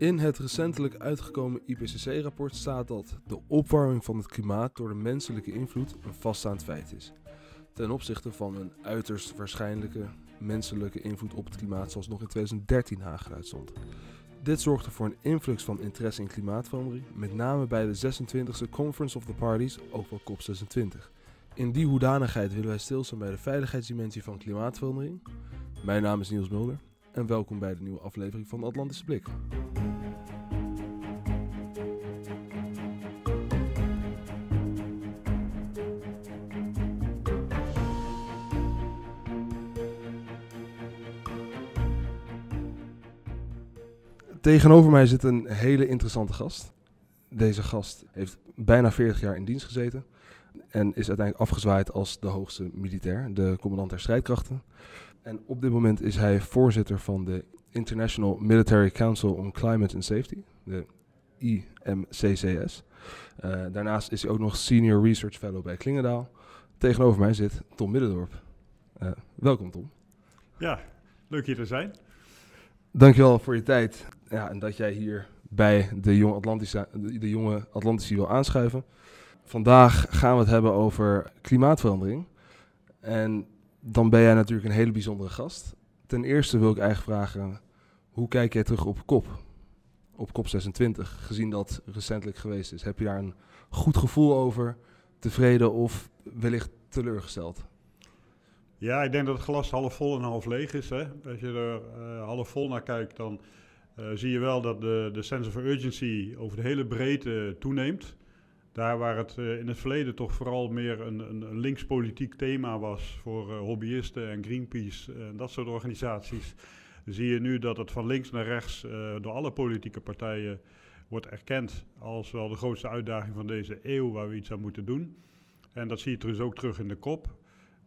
In het recentelijk uitgekomen IPCC-rapport staat dat de opwarming van het klimaat door de menselijke invloed een vaststaand feit is. Ten opzichte van een uiterst waarschijnlijke menselijke invloed op het klimaat zoals nog in 2013 aangeduid stond. Dit zorgde voor een influx van interesse in klimaatverandering, met name bij de 26e Conference of the Parties, ook wel COP26. In die hoedanigheid willen wij stilstaan bij de veiligheidsdimensie van klimaatverandering. Mijn naam is Niels Mulder en welkom bij de nieuwe aflevering van de Atlantische Blik. Tegenover mij zit een hele interessante gast. Deze gast heeft bijna 40 jaar in dienst gezeten en is uiteindelijk afgezwaaid als de hoogste militair, de commandant der strijdkrachten. En op dit moment is hij voorzitter van de International Military Council on Climate and Safety, de IMCCS. Uh, daarnaast is hij ook nog Senior Research Fellow bij Klingendaal. Tegenover mij zit Tom Middendorp. Uh, welkom Tom. Ja, leuk hier te zijn. Dankjewel voor je tijd ja, en dat jij hier bij de jonge, Atlantische, de jonge Atlantici wil aanschuiven. Vandaag gaan we het hebben over klimaatverandering. En dan ben jij natuurlijk een hele bijzondere gast. Ten eerste wil ik eigenlijk vragen, hoe kijk jij terug op COP? Op COP26, gezien dat recentelijk geweest is. Heb je daar een goed gevoel over, tevreden of wellicht teleurgesteld? Ja, ik denk dat het glas half vol en half leeg is. Hè? Als je er uh, half vol naar kijkt, dan zie je wel dat de, de sense of urgency over de hele breedte toeneemt. Daar waar het uh, in het verleden toch vooral meer een, een, linkspolitiek thema was voor hobbyisten en Greenpeace en dat soort organisaties, zie je nu dat het van links naar rechts door alle politieke partijen wordt erkend als wel de grootste uitdaging van deze eeuw waar we iets aan moeten doen. En dat zie je dus ook terug in de kop.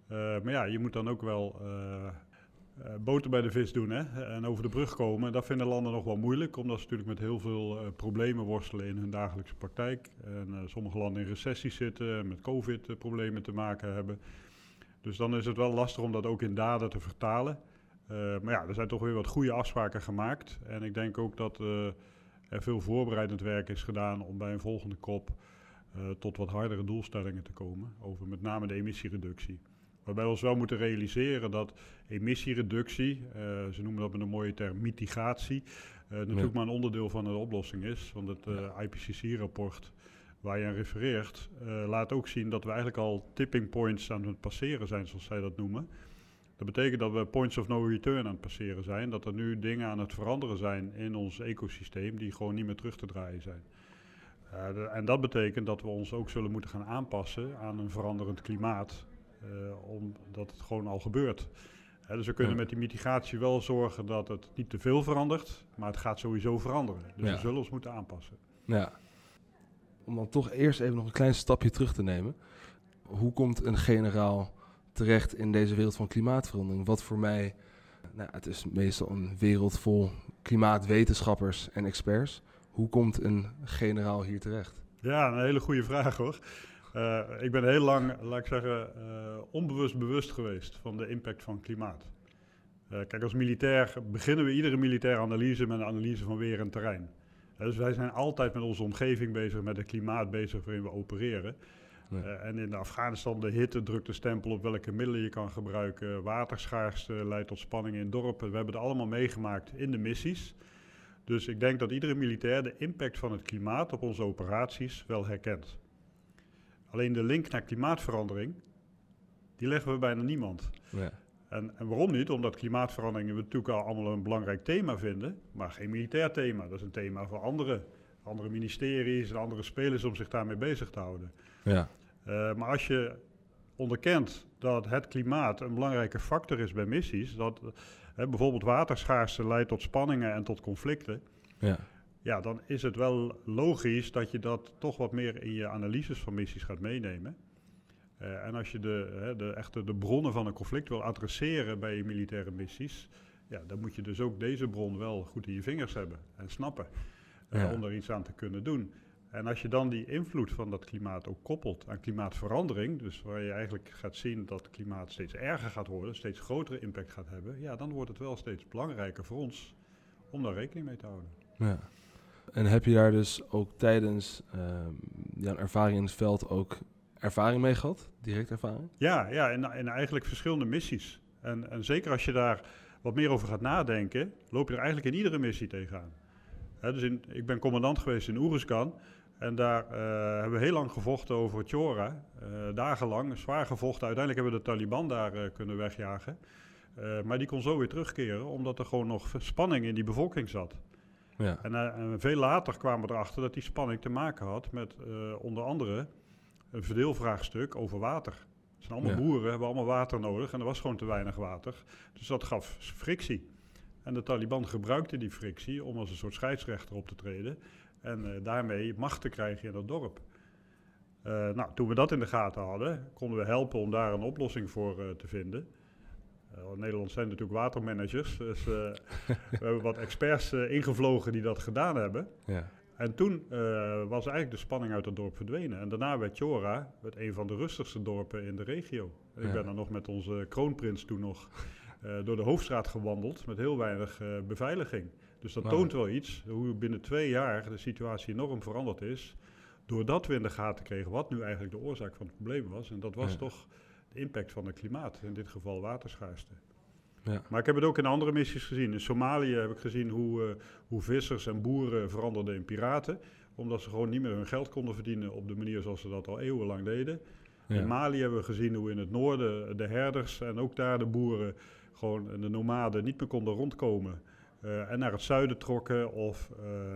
Maar ja, je moet dan ook wel boter bij de vis doen hè? en over de brug komen. Dat vinden landen nog wel moeilijk, omdat ze natuurlijk met heel veel problemen worstelen in hun dagelijkse praktijk. En sommige landen in recessie zitten, met COVID-problemen te maken hebben. Dus dan is het wel lastig om dat ook in daden te vertalen. maar ja, er zijn toch weer wat goede afspraken gemaakt. En ik denk ook dat er veel voorbereidend werk is gedaan om bij een volgende kop tot wat hardere doelstellingen te komen. Over met name de emissiereductie. Waarbij we ons wel moeten realiseren dat emissiereductie, uh, ze noemen dat met een mooie term mitigatie, uh, natuurlijk ja. maar een onderdeel van de oplossing is. Want het uh, IPCC-rapport waar je aan refereert, laat ook zien dat we eigenlijk al tipping points aan het passeren zijn, zoals zij dat noemen. Dat betekent dat we points of no return aan het passeren zijn. Dat er nu dingen aan het veranderen zijn in ons ecosysteem die gewoon niet meer terug te draaien zijn. De, en dat betekent dat we ons ook zullen moeten gaan aanpassen aan een veranderend klimaat. Uh, omdat het gewoon al gebeurt. Dus we kunnen ja. met die mitigatie wel zorgen dat het niet te veel verandert, maar het gaat sowieso veranderen. Dus ja. we zullen ons moeten aanpassen. Ja. Om dan toch eerst even nog een klein stapje terug te nemen. Hoe komt een generaal terecht in deze wereld van klimaatverandering? Wat voor mij, nou, het is meestal een wereld vol klimaatwetenschappers en experts. Hoe komt een generaal hier terecht? Ja, een hele goede vraag hoor. Uh, ik ben heel lang, laat ik zeggen, uh, onbewust bewust geweest van de impact van klimaat. Uh, kijk, als militair beginnen we iedere militaire analyse met een analyse van weer en terrein. dus wij zijn altijd met onze omgeving bezig, met het klimaat bezig waarin we opereren. En in Afghanistan de hitte drukt de stempel op welke middelen je kan gebruiken. Waterschaarste leidt tot spanningen in dorpen. We hebben het allemaal meegemaakt in de missies. Dus ik denk dat iedere militair de impact van het klimaat op onze operaties wel herkent. Alleen de link naar klimaatverandering, die leggen we bijna niemand. Ja. En, en, waarom niet? Omdat klimaatverandering we natuurlijk al allemaal een belangrijk thema vinden, maar geen militair thema. Dat is een thema voor andere, andere ministeries en andere spelers om zich daarmee bezig te houden. Ja. Uh, maar als je onderkent dat het klimaat een belangrijke factor is bij missies, dat uh, bijvoorbeeld waterschaarste leidt tot spanningen en tot conflicten. Ja ja, dan is het wel logisch dat je dat toch wat meer in je analyses van missies gaat meenemen. Uh, en als je de, hè, de, echte, de bronnen van een conflict wil adresseren bij je militaire missies, ja, dan moet je dus ook deze bron wel goed in je vingers hebben en snappen uh, ja. om er iets aan te kunnen doen. En als je dan die invloed van dat klimaat ook koppelt aan klimaatverandering, dus waar je eigenlijk gaat zien dat het klimaat steeds erger gaat worden, steeds grotere impact gaat hebben, ja, dan wordt het wel steeds belangrijker voor ons om daar rekening mee te houden. Ja. En heb je daar dus ook tijdens ehm, jouw ervaring in het veld ook ervaring mee gehad? Direct ervaring? Ja, ja en, en eigenlijk verschillende missies. En, en zeker als je daar wat meer over gaat nadenken, loop je er eigenlijk in iedere missie tegenaan. Dus in, ik ben commandant geweest in Oeruzkan. En daar uh, hebben we heel lang gevochten over Chora. Uh, dagenlang, zwaar gevochten. Uiteindelijk hebben we de Taliban daar uh, kunnen wegjagen. maar die kon zo weer terugkeren, omdat er gewoon nog spanning in die bevolking zat. Ja. En, en, veel later kwamen we erachter dat die spanning te maken had met onder andere een verdeelvraagstuk over water. Het zijn allemaal boeren, hebben allemaal water nodig en er was gewoon te weinig water. Dus dat gaf frictie. En de Taliban gebruikte die frictie om als een soort scheidsrechter op te treden en uh, daarmee macht te krijgen in dat dorp. Uh, nou, toen we dat in de gaten hadden, konden we helpen om daar een oplossing voor uh, te vinden. In Nederland zijn natuurlijk watermanagers, dus we hebben wat experts ingevlogen die dat gedaan hebben. Ja. En toen was eigenlijk de spanning uit het dorp verdwenen. En daarna werd Chora werd een van de rustigste dorpen in de regio. Ik ben dan nog met onze kroonprins toen nog door de hoofdstraat gewandeld met heel weinig beveiliging. Dus dat toont wel iets, hoe binnen twee jaar de situatie enorm veranderd is. Doordat we in de gaten kregen wat nu eigenlijk de oorzaak van het probleem was. En dat was toch de impact van het klimaat, in dit geval waterschaarste. Ja. Maar ik heb het ook in andere missies gezien. In Somalië heb ik gezien hoe, uh, hoe vissers en boeren veranderden in piraten. Omdat ze gewoon niet meer hun geld konden verdienen op de manier zoals ze dat al eeuwenlang deden. In Mali hebben we gezien hoe in het noorden de herders en ook daar de boeren, gewoon de nomaden, niet meer konden rondkomen. Uh, en naar het zuiden trokken. Of uh,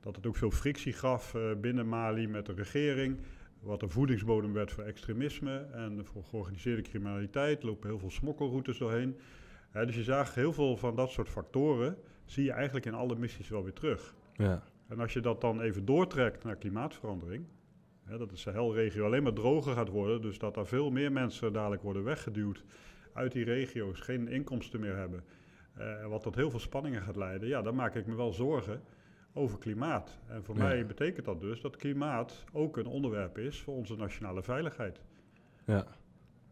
dat het ook veel frictie gaf binnen Mali met de regering. Wat een voedingsbodem werd voor extremisme en voor georganiseerde criminaliteit. Er lopen heel veel smokkelroutes doorheen. dus je zag heel veel van dat soort factoren. Zie je eigenlijk in alle missies wel weer terug. Ja. En als je dat dan even doortrekt naar klimaatverandering. Hè, dat de Sahelregio alleen maar droger gaat worden. Dus dat er veel meer mensen dadelijk worden weggeduwd uit die regio's. Geen inkomsten meer hebben uh, wat tot heel veel spanningen gaat leiden, ja, dan maak ik me wel zorgen over klimaat. En voor mij betekent dat dus dat klimaat ook een onderwerp is voor onze nationale veiligheid. Ja.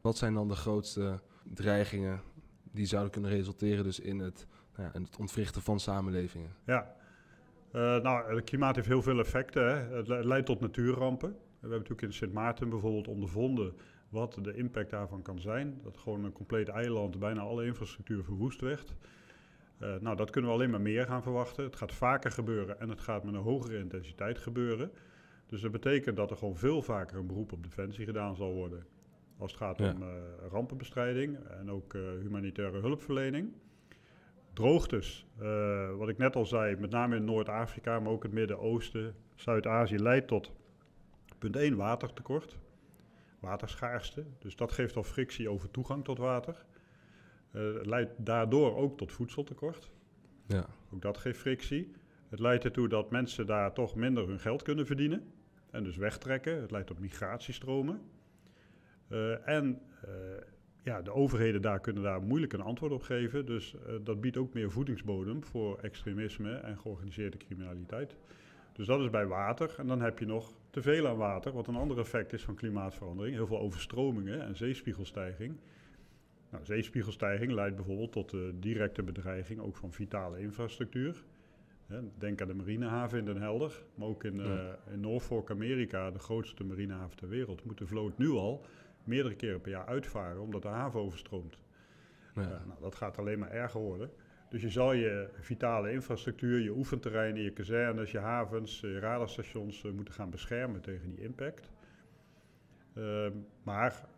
Wat zijn dan de grootste dreigingen die zouden kunnen resulteren dus in het, nou ja, in het ontwrichten van samenlevingen? Ja, uh, nou, het klimaat heeft heel veel effecten. Hè. Het, leidt tot natuurrampen. We hebben natuurlijk in Sint Maarten bijvoorbeeld ondervonden wat de impact daarvan kan zijn. Dat gewoon een compleet eiland, bijna alle infrastructuur verwoest werd. Uh, nou, dat kunnen we alleen maar meer gaan verwachten. Het gaat vaker gebeuren en het gaat met een hogere intensiteit gebeuren. Dus dat betekent dat er gewoon veel vaker een beroep op defensie gedaan zal worden. Als het gaat om uh, rampenbestrijding en ook uh, humanitaire hulpverlening. Droogtes, wat ik net al zei, met name in Noord-Afrika, maar ook het Midden-Oosten, Zuid-Azië, leidt tot punt 1 watertekort waterschaarste. Dus dat geeft al frictie over toegang tot water. Uh, het leidt daardoor ook tot voedseltekort. Ja. Ook dat geeft frictie. Het leidt ertoe dat mensen daar toch minder hun geld kunnen verdienen en dus wegtrekken. Het leidt tot migratiestromen. Uh, en uh, ja, de overheden daar kunnen daar moeilijk een antwoord op geven. Dus dat biedt ook meer voedingsbodem voor extremisme en georganiseerde criminaliteit. Dus dat is bij water. En dan heb je nog te veel aan water, wat een ander effect is van klimaatverandering. Heel veel overstromingen en zeespiegelstijging. Nou, zeespiegelstijging leidt bijvoorbeeld tot de directe bedreiging ook van vitale infrastructuur. Denk aan de marinehaven in Den Helder, maar ook in, ja. uh, in Norfolk, Amerika, de grootste marinehaven ter wereld, moet de vloot nu al meerdere keren per jaar uitvaren omdat de haven overstroomt. Ja. Uh, nou, dat gaat alleen maar erger worden. Dus je zal je vitale infrastructuur, je oefenterreinen, je kazernes, je havens, je radarstations uh, moeten gaan beschermen tegen die impact. Uh, maar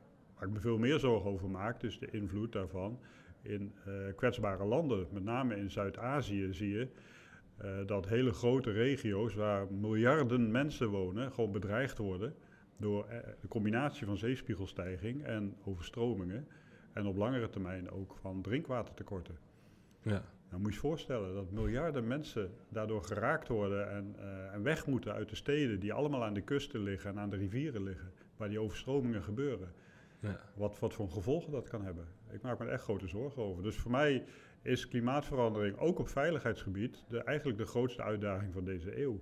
waar ik me veel meer zorgen over maak, is de invloed daarvan in uh, kwetsbare landen. Met name in Zuid-Azië zie je uh, dat hele grote regio's waar miljarden mensen wonen, gewoon bedreigd worden door de combinatie van zeespiegelstijging en overstromingen. En op langere termijn ook van drinkwatertekorten. Ja. Nou moet je je voorstellen dat miljarden mensen daardoor geraakt worden en, uh, en weg moeten uit de steden die allemaal aan de kusten liggen en aan de rivieren liggen, waar die overstromingen gebeuren. Ja. Wat, wat voor gevolgen dat kan hebben. Ik maak me er echt grote zorgen over. Dus voor mij is klimaatverandering ook op veiligheidsgebied de, eigenlijk de grootste uitdaging van deze eeuw.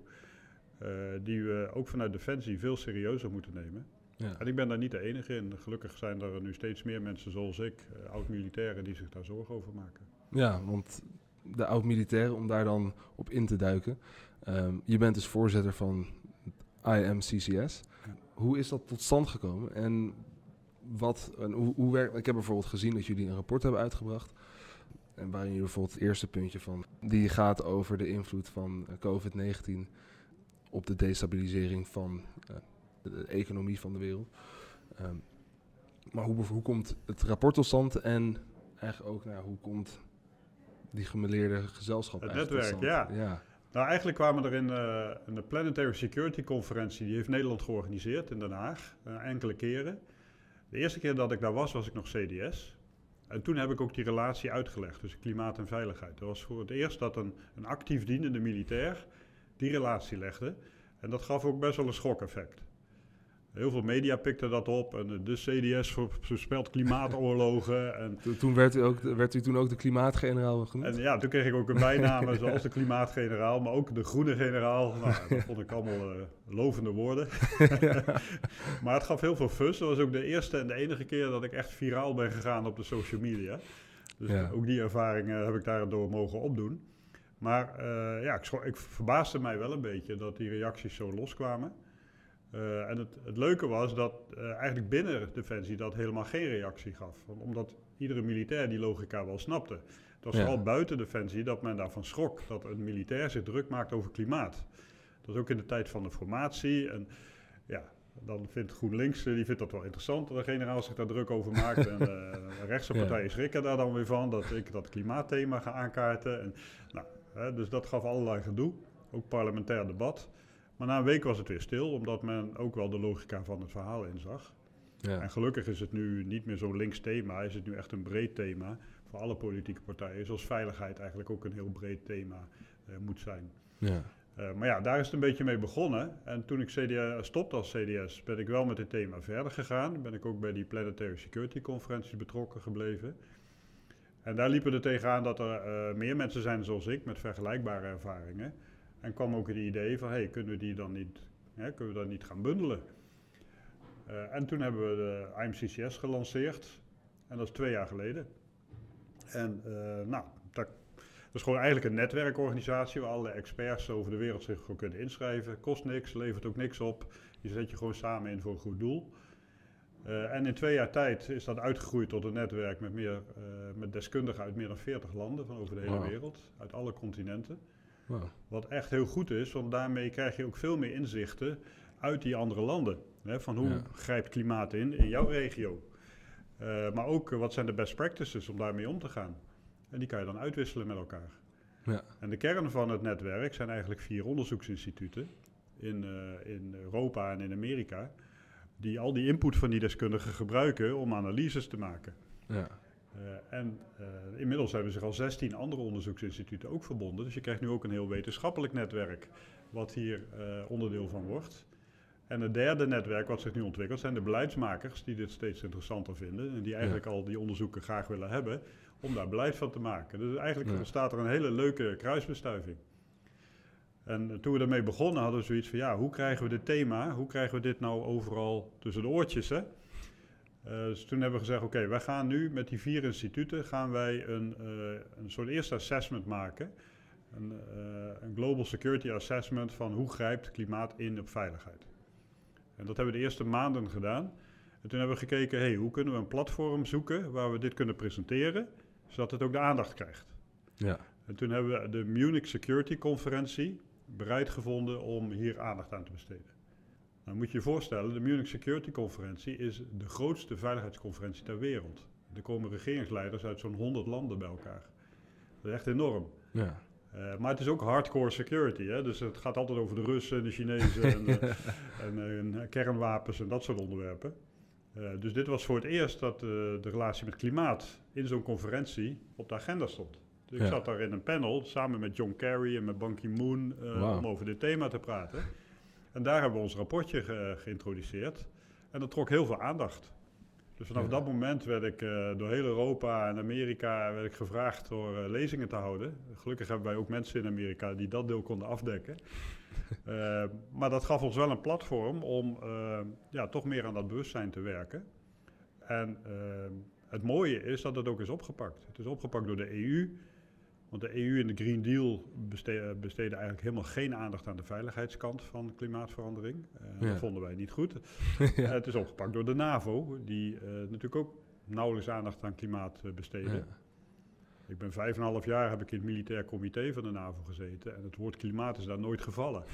Uh, die we ook vanuit Defensie veel serieuzer moeten nemen. Ja. En ik ben daar niet de enige in. Gelukkig zijn er nu steeds meer mensen zoals ik, uh, oud-militairen, die zich daar zorgen over maken. Ja, want de oud-militairen, om daar dan op in te duiken. Ehm, je bent dus voorzitter van IMCCS. Hoe is dat tot stand gekomen? En wat, en hoe, hoe werkt... Ik heb bijvoorbeeld gezien dat jullie een rapport hebben uitgebracht. En waarin je bijvoorbeeld het eerste puntje van... Die gaat over de invloed van eh, COVID-19 op de destabilisering van uh, de economie van de wereld. Um, maar hoe, hoe komt het rapport tot stand en eigenlijk ook nou, hoe komt die gemeleerde gezelschap Het netwerk, ja. ja. Nou, eigenlijk kwamen er in, uh, in, de Planetary Security Conferentie, die heeft Nederland georganiseerd in Den Haag, uh, enkele keren. De eerste keer dat ik daar was, was ik nog CDS. En toen heb ik ook die relatie uitgelegd tussen klimaat en veiligheid. Dat was voor het eerst dat een, een actief dienende militair die relatie legde. En dat gaf ook best wel een schokeffect. Heel veel media pikten dat op. En de CDS voorspelt klimaatoorlogen. En toen, werd, u ook, werd u toen ook de klimaatgeneraal genoemd? En ja, toen kreeg ik ook een bijnaam zoals de klimaatgeneraal, maar ook de groene generaal. Nou, dat vond ik allemaal uh, lovende woorden. maar het gaf heel veel fus. Dat was ook de eerste en de enige keer dat ik echt viraal ben gegaan op de social media. Dus ook die ervaring heb ik daardoor mogen opdoen. Maar uh, ja, ik, ik verbaasde mij wel een beetje dat die reacties zo loskwamen. Uh, en het, het, leuke was dat uh, eigenlijk binnen Defensie dat helemaal geen reactie gaf. Omdat iedere militair die logica wel snapte. Het was ja. vooral buiten Defensie dat men daarvan schrok. Dat een militair zich druk maakt over klimaat. Dat is ook in de tijd van de formatie. En ja, dan vindt GroenLinks, die vindt dat wel interessant dat de generaal zich daar druk over maakt. en de rechtse partijen schrikken daar dan weer van dat ik dat klimaatthema ga aankaarten. En, nou, hè, dus dat gaf allerlei gedoe. Ook parlementair debat. Maar na een week was het weer stil, omdat men ook wel de logica van het verhaal inzag. Ja. En gelukkig is het nu niet meer zo'n links thema, is het nu echt een breed thema voor alle politieke partijen. Zoals veiligheid eigenlijk ook een heel breed thema uh, moet zijn. Ja. Uh, maar ja, daar is het een beetje mee begonnen. En toen ik CDS, stopte als CDS, ben ik wel met dit thema verder gegaan. Ben ik ook bij die Planetary Security Conferenties betrokken gebleven. En daar liepen er tegenaan dat er uh, meer mensen zijn zoals ik met vergelijkbare ervaringen. En kwam ook het idee van, hey, kunnen we die dan niet, hè, kunnen we dat niet gaan bundelen? Uh, en toen hebben we de IMCCS gelanceerd. En dat is twee jaar geleden. En uh, nou, dat, is gewoon eigenlijk een netwerkorganisatie waar alle experts over de wereld zich voor kunnen inschrijven. Kost niks, levert ook niks op. Je zet je gewoon samen in voor een goed doel. Uh, en in twee jaar tijd is dat uitgegroeid tot een netwerk met, meer, met deskundigen uit meer dan 40 landen van over de hele wow. wereld, uit alle continenten. Wow. Wat echt heel goed is, want daarmee krijg je ook veel meer inzichten uit die andere landen. Hè, van hoe ja. grijpt klimaat in in jouw regio. Uh, maar ook uh, wat zijn de best practices om daarmee om te gaan. En die kan je dan uitwisselen met elkaar. Ja. En de kern van het netwerk zijn eigenlijk vier onderzoeksinstituten in, uh, in Europa en in Amerika. Die al die input van die deskundigen gebruiken om analyses te maken. Ja. Uh, en uh, inmiddels hebben zich al 16 andere onderzoeksinstituten ook verbonden. Dus je krijgt nu ook een heel wetenschappelijk netwerk wat hier uh, onderdeel van wordt. En het derde netwerk wat zich nu ontwikkelt zijn de beleidsmakers die dit steeds interessanter vinden. En die eigenlijk ja. al die onderzoeken graag willen hebben om daar beleid van te maken. Dus eigenlijk ja. ontstaat er een hele leuke kruisbestuiving. En toen we daarmee begonnen hadden we zoiets van ja, hoe krijgen we dit thema, hoe krijgen we dit nou overal tussen de oortjes hè? Uh, dus toen hebben we gezegd, oké, okay, wij gaan nu met die vier instituten gaan wij een, uh, een soort eerste assessment maken. Een, uh, een, Global Security Assessment van hoe grijpt klimaat in op veiligheid. En dat hebben we de eerste maanden gedaan. En toen hebben we gekeken, hey, hoe kunnen we een platform zoeken waar we dit kunnen presenteren, zodat het ook de aandacht krijgt. Ja. En toen hebben we de Munich Security Conferentie bereid gevonden om hier aandacht aan te besteden. Dan moet je je voorstellen, de Munich Security Conferentie is de grootste veiligheidsconferentie ter wereld. Er komen regeringsleiders uit zo'n 100 landen bij elkaar. Dat is echt enorm. Ja. Uh, maar het is ook hardcore security. Hè? Dus het gaat altijd over de Russen, de Chinezen en, uh, en, en, kernwapens en dat soort onderwerpen. Uh, dus dit was voor het eerst dat de relatie met klimaat in zo'n conferentie op de agenda stond. Dus ja. ik zat daar in een panel samen met John Kerry en met Ban Ki-moon wow. om over dit thema te praten. En daar hebben we ons rapportje ge geïntroduceerd. En dat trok heel veel aandacht. Dus vanaf ja. dat moment werd ik uh, door heel Europa en Amerika werd ik gevraagd door uh, lezingen te houden. Gelukkig hebben wij ook mensen in Amerika die dat deel konden afdekken. uh, maar dat gaf ons wel een platform om ja, toch meer aan dat bewustzijn te werken. En het mooie is dat het ook is opgepakt. Het is opgepakt door de EU. Want de EU en de Green Deal besteden, besteden eigenlijk helemaal geen aandacht aan de veiligheidskant van klimaatverandering. Uh, Dat vonden wij niet goed. ja. het is opgepakt door de NAVO, die uh, natuurlijk ook nauwelijks aandacht aan klimaat besteden. Ja. Ik ben vijf en een half jaar heb ik in het militair comité van de NAVO gezeten en het woord klimaat is daar nooit gevallen.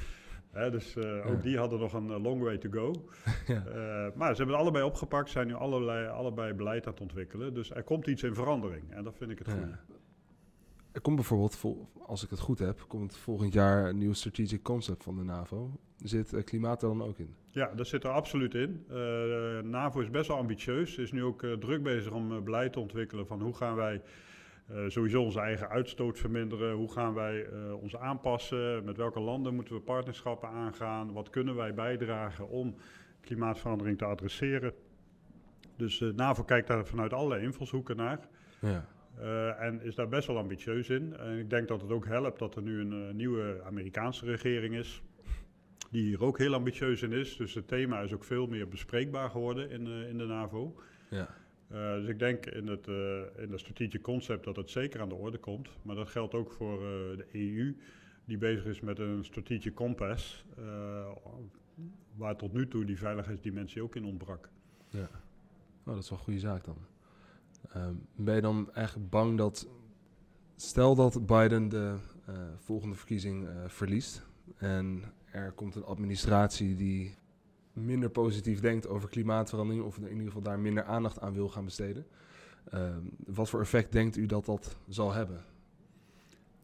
dus uh, ook die hadden nog een long way to go. ja. uh, maar ze hebben het allebei opgepakt, zijn nu allerlei, allebei beleid aan het ontwikkelen. Dus er komt iets in verandering en dat vind ik het ja. goede. Er komt bijvoorbeeld, als ik het goed heb, komt volgend jaar een nieuw strategic concept van de NAVO. Zit uh, klimaat er dan ook in? Ja, dat zit er absoluut in. de NAVO is best wel ambitieus, is nu ook druk bezig om beleid te ontwikkelen van hoe gaan wij uh, sowieso onze eigen uitstoot verminderen. Hoe gaan wij uh, ons aanpassen? Met welke landen moeten we partnerschappen aangaan? Wat kunnen wij bijdragen om klimaatverandering te adresseren? Dus uh, NAVO kijkt daar vanuit allerlei invalshoeken naar. Ja. En is daar best wel ambitieus in. En ik denk dat het ook helpt dat er nu een nieuwe Amerikaanse regering is. Die hier ook heel ambitieus in is. Dus het thema is ook veel meer bespreekbaar geworden in, in de NAVO. Ja. Dus ik denk in het, in het strategic concept dat het zeker aan de orde komt. Maar dat geldt ook voor de EU, die bezig is met een strategic compass. waar tot nu toe die veiligheidsdimensie ook in ontbrak. Ja, oh, dat is wel een goede zaak dan. Ehm, ben je dan eigenlijk bang dat. Stel dat Biden de volgende verkiezing verliest. En er komt een administratie die minder positief denkt over klimaatverandering, of in ieder geval daar minder aandacht aan wil gaan besteden. Uh, wat voor effect denkt u dat dat zal hebben?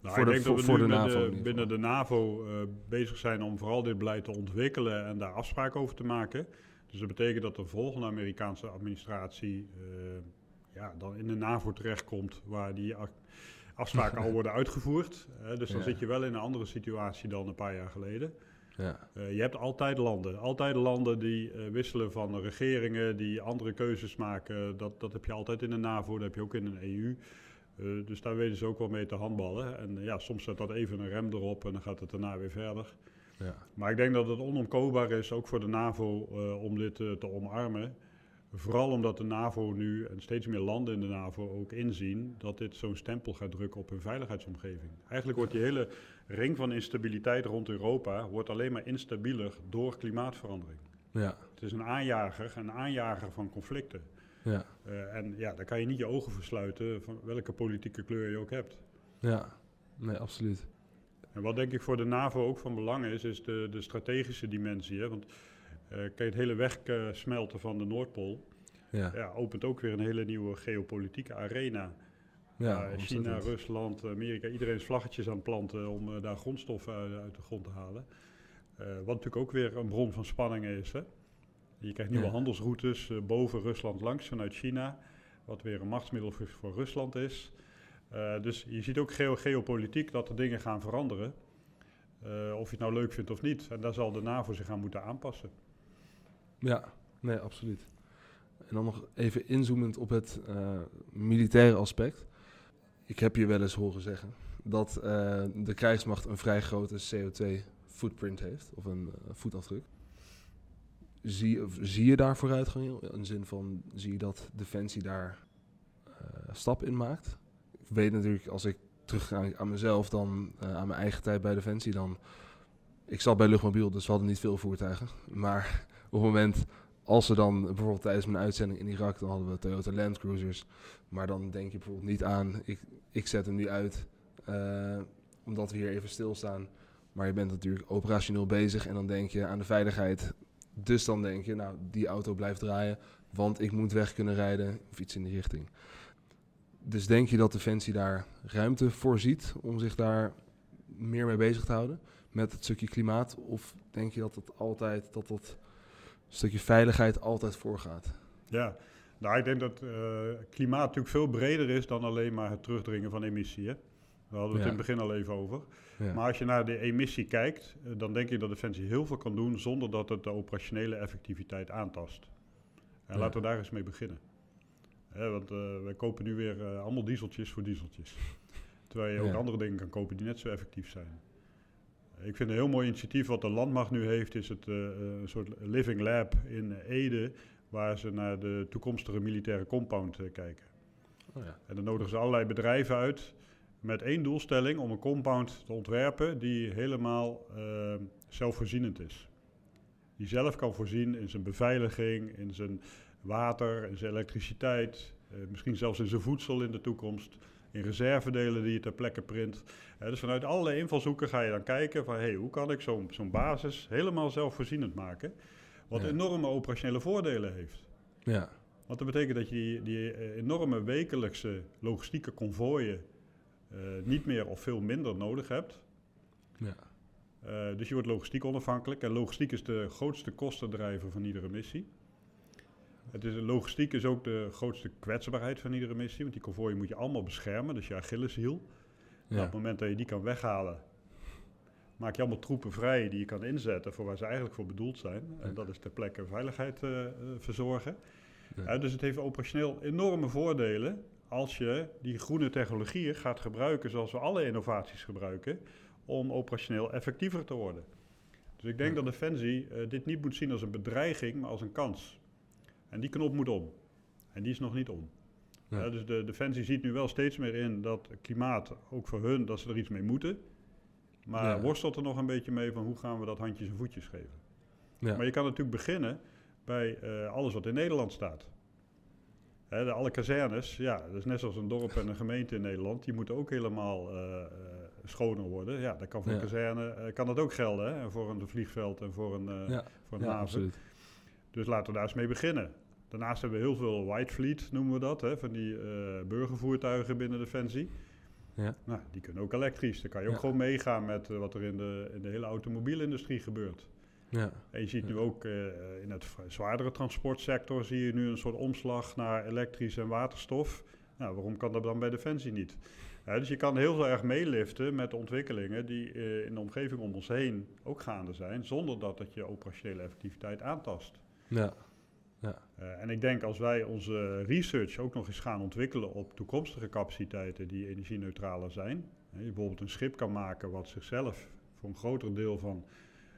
Nou, voor ik de, denk dat we nu de NAVO, de, binnen de NAVO uh, bezig zijn om vooral dit beleid te ontwikkelen en daar afspraken over te maken. Dus dat betekent dat de volgende Amerikaanse administratie uh, ja, dan in de NAVO terechtkomt, waar die afspraken al worden uitgevoerd. dus dan ja. zit je wel in een andere situatie dan een paar jaar geleden. Ja. Uh, je hebt altijd landen. Altijd landen die uh, wisselen van regeringen, die andere keuzes maken. Dat, dat heb je altijd in de NAVO, dat heb je ook in een EU. Uh, dus daar weten ze ook wel mee te handballen. En ja, soms zet dat even een rem erop en dan gaat het daarna weer verder. Ja. Maar ik denk dat het onomkoopbaar is, ook voor de NAVO, om dit te omarmen. Vooral omdat de NAVO nu en steeds meer landen in de NAVO ook inzien dat dit zo'n stempel gaat drukken op hun veiligheidsomgeving. Eigenlijk wordt die hele ring van instabiliteit rond Europa wordt alleen maar instabieler door klimaatverandering. Ja. Het is een aanjager, een aanjager van conflicten. Ja. Uh, en ja, daar kan je niet je ogen versluiten van welke politieke kleur je ook hebt. Ja, nee, absoluut. En wat denk ik voor de NAVO ook van belang is, is de, de strategische dimensie. Hè? Want uh, kijk, het hele wegsmelten van de Noordpool ja. Ja, opent ook weer een hele nieuwe geopolitieke arena. Ja, China, Rusland, Amerika, iedereen is vlaggetjes aan het planten om uh, daar grondstoffen uit, uit, de grond te halen. Uh, wat natuurlijk ook weer een bron van spanningen is. Hè? Je krijgt nieuwe ja. handelsroutes boven Rusland langs vanuit China, wat weer een machtsmiddel voor, voor Rusland is. dus je ziet ook geo geopolitiek dat er dingen gaan veranderen. of je het nou leuk vindt of niet. En daar zal de NAVO zich aan moeten aanpassen. Ja, nee, absoluut. En dan nog even inzoomend op het militaire aspect. Ik heb je wel eens horen zeggen dat uh, de krijgsmacht een vrij grote CO2-footprint heeft, of een uh, voetafdruk. Zie, zie je daar vooruitgang in? In zin van, zie je dat Defensie daar stap in maakt? Ik weet natuurlijk, als ik terug ga aan mezelf, dan aan mijn eigen tijd bij Defensie, dan... Ik zat bij Luchtmobiel, dus we hadden niet veel voertuigen. Maar op het moment als ze dan bijvoorbeeld tijdens mijn uitzending in Irak, dan hadden we Toyota Land Cruisers. Maar dan denk je bijvoorbeeld niet aan, ik, ik zet hem nu uit uh, omdat we hier even stilstaan. Maar je bent natuurlijk operationeel bezig en dan denk je aan de veiligheid. Dus dan denk je, nou, die auto blijft draaien, want ik moet weg kunnen rijden of iets in die richting. Dus denk je dat Defensie daar ruimte voor ziet om zich daar meer mee bezig te houden met het stukje klimaat? Of denk je dat het altijd, dat dat stukje veiligheid altijd voorgaat. Ja, nou ik denk dat uh, klimaat natuurlijk veel breder is dan alleen maar het terugdringen van emissie. Hè? Daar hadden we het in het begin al even over. Ja. Maar als je naar de emissie kijkt, uh, dan denk ik dat Defensie heel veel kan doen zonder dat het de operationele effectiviteit aantast. En ja. laten we daar eens mee beginnen. Hè, want uh, wij kopen nu weer allemaal dieseltjes voor dieseltjes. Terwijl je ook andere dingen kan kopen die net zo effectief zijn. Ik vind een heel mooi initiatief wat de landmacht nu heeft, is het uh, een soort living lab in Ede, waar ze naar de toekomstige militaire compound uh, kijken. Oh ja. En dan nodigen ze allerlei bedrijven uit met één doelstelling om een compound te ontwerpen die helemaal uh, zelfvoorzienend is. Die zelf kan voorzien in zijn beveiliging, in zijn water, in zijn elektriciteit, uh, misschien zelfs in zijn voedsel in de toekomst, in reservedelen die je ter plekke print. Dus vanuit allerlei invalshoeken ga je dan kijken van hey, hoe kan ik zo'n zo'n basis helemaal zelfvoorzienend maken, wat Ja. enorme operationele voordelen heeft. Ja, Want dat betekent dat je die, die eh, enorme wekelijkse logistieke konvooien eh, niet meer of veel minder nodig hebt. ja, Eh, dus je wordt logistiek onafhankelijk. En logistiek is de grootste kostendrijver van iedere missie. Het is, logistiek is ook de grootste kwetsbaarheid van iedere missie. Want die konvooien moet je allemaal beschermen. Dus je Achilleshiel. Op het moment dat je die kan weghalen, maak je allemaal troepen vrij die je kan inzetten voor waar ze eigenlijk voor bedoeld zijn. En dat is ter plekke veiligheid eh, eh, verzorgen. Ja. Eh, dus het heeft operationeel enorme voordelen als je die groene technologieën gaat gebruiken zoals we alle innovaties gebruiken om operationeel effectiever te worden. Dus ik denk dat Defensie eh, dit niet moet zien als een bedreiging, maar als een kans. En die knop moet om. En die is nog niet om. Ja. Dus de Defensie ziet nu wel steeds meer in dat klimaat, ook voor hun, dat ze er iets mee moeten. Maar worstelt er nog een beetje mee van hoe gaan we dat handjes en voetjes geven. ja. Maar je kan natuurlijk beginnen bij eh, alles wat in Nederland staat. Hè, de, alle kazernes, ja, dat is net zoals een dorp en een gemeente in Nederland. Die moeten ook helemaal eh, eh, schoner worden. Ja, dat kan voor Ja. een kazerne kan dat ook gelden. Hè? En voor een vliegveld en voor een, eh, Ja, voor een ja, haven. absoluut. Dus laten we daar eens mee beginnen. Daarnaast hebben we heel veel white fleet, noemen we dat. Hè? Van die eh, burgervoertuigen binnen Defensie. Ja. Nou, die kunnen ook elektrisch. Dan kan je ook Ja. gewoon meegaan met eh, wat er in de, in de hele automobielindustrie gebeurt. Ja, En je ziet nu ook eh, in het zwaardere transportsector zie je nu een soort omslag naar elektrisch en waterstof. Nou, waarom kan dat dan bij Defensie niet? Dus je kan heel veel erg meeliften met de ontwikkelingen die in de omgeving om ons heen ook gaande zijn, zonder dat het je operationele effectiviteit aantast. ja, Eh, en ik denk als wij onze research ook nog eens gaan ontwikkelen op toekomstige capaciteiten die energieneutraler zijn, hè, je bijvoorbeeld een schip kan maken wat zichzelf voor een groter deel van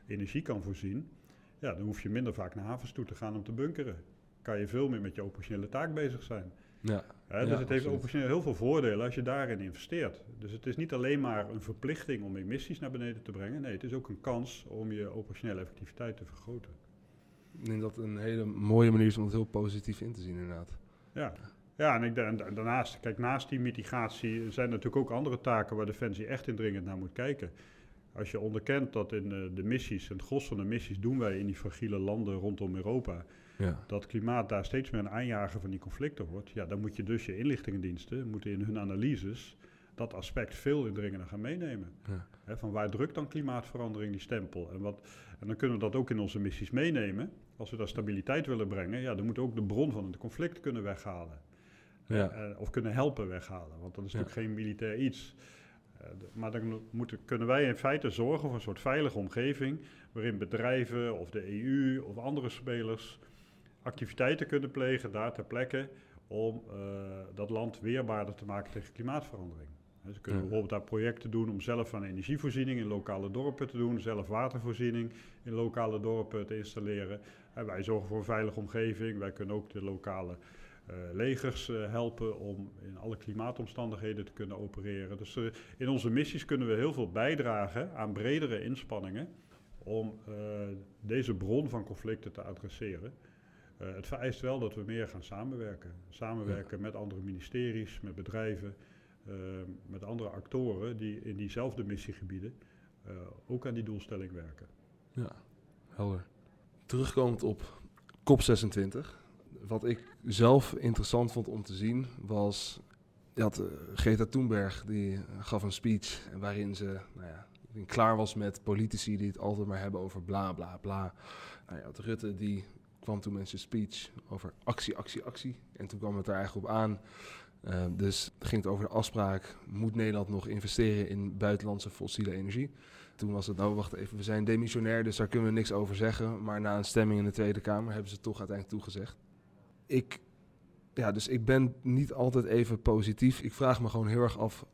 energie kan voorzien, ja, dan hoef je minder vaak naar havens toe te gaan om te bunkeren. Kan je veel meer met je operationele taak bezig zijn. ja, Hè, Ja, dus het heeft operationeel heel veel voordelen als je daarin investeert. Dus het is niet alleen maar een verplichting om emissies naar beneden te brengen. Nee, het is ook een kans om je operationele effectiviteit te vergroten. Ik denk dat een hele mooie manier is om het heel positief in te zien, inderdaad. Ja, ja en, ik, en daarnaast, kijk, naast die mitigatie zijn er natuurlijk ook andere taken waar Defensie echt indringend naar moet kijken. Als je onderkent dat in eh, de missies, en het gros van de missies doen wij in die fragiele landen rondom Europa, Ja, dat klimaat daar steeds meer een aanjager van die conflicten wordt, ja, dan moet je dus je inlichtingendiensten, moeten in hun analyses dat aspect veel indringender gaan meenemen. ja, van waar drukt dan klimaatverandering die stempel? En, wat, en dan kunnen we dat ook in onze missies meenemen. Als we daar stabiliteit willen brengen, ja, dan moeten we ook de bron van het conflict kunnen weghalen. ja, Eh, eh, of kunnen helpen weghalen, want dat is Ja. natuurlijk geen militair iets. Eh, maar dan moeten, kunnen wij in feite zorgen voor een soort veilige omgeving... waarin bedrijven of de EU of andere spelers activiteiten kunnen plegen daar ter plekke... om eh, dat land weerbaarder te maken tegen klimaatverandering. Dus kunnen Ja. bijvoorbeeld daar projecten doen om zelf aan energievoorziening in lokale dorpen te doen... zelf watervoorziening in lokale dorpen te installeren. En wij zorgen voor een veilige omgeving. Wij kunnen ook de lokale eh, legers eh, helpen om in alle klimaatomstandigheden te kunnen opereren. Dus eh, in onze missies kunnen we heel veel bijdragen aan bredere inspanningen om deze bron van conflicten te adresseren. Het vereist wel dat we meer gaan samenwerken. Samenwerken met andere ministeries, met bedrijven, met andere actoren die in diezelfde missiegebieden eh, ook aan die doelstelling werken. ja, helder. Terugkomend op COP26. Wat ik zelf interessant vond om te zien was... Je had eh, Greta Thunberg, die eh, gaf een speech waarin ze nou ja, klaar was met politici die het altijd maar hebben over bla bla bla. Nou ja, Rutte die kwam toen met zijn speech over actie, actie, actie. En toen kwam het er eigenlijk op aan. Eh, dus ging het over de afspraak, moet Nederland nog investeren in buitenlandse fossiele energie? Toen was het, nou wacht even, we zijn demissionair, dus daar kunnen we niks over zeggen. Maar na een stemming in de Tweede Kamer hebben ze toch uiteindelijk toegezegd. Ik, ja, dus ik ben niet altijd even positief. Ik vraag me gewoon heel erg af,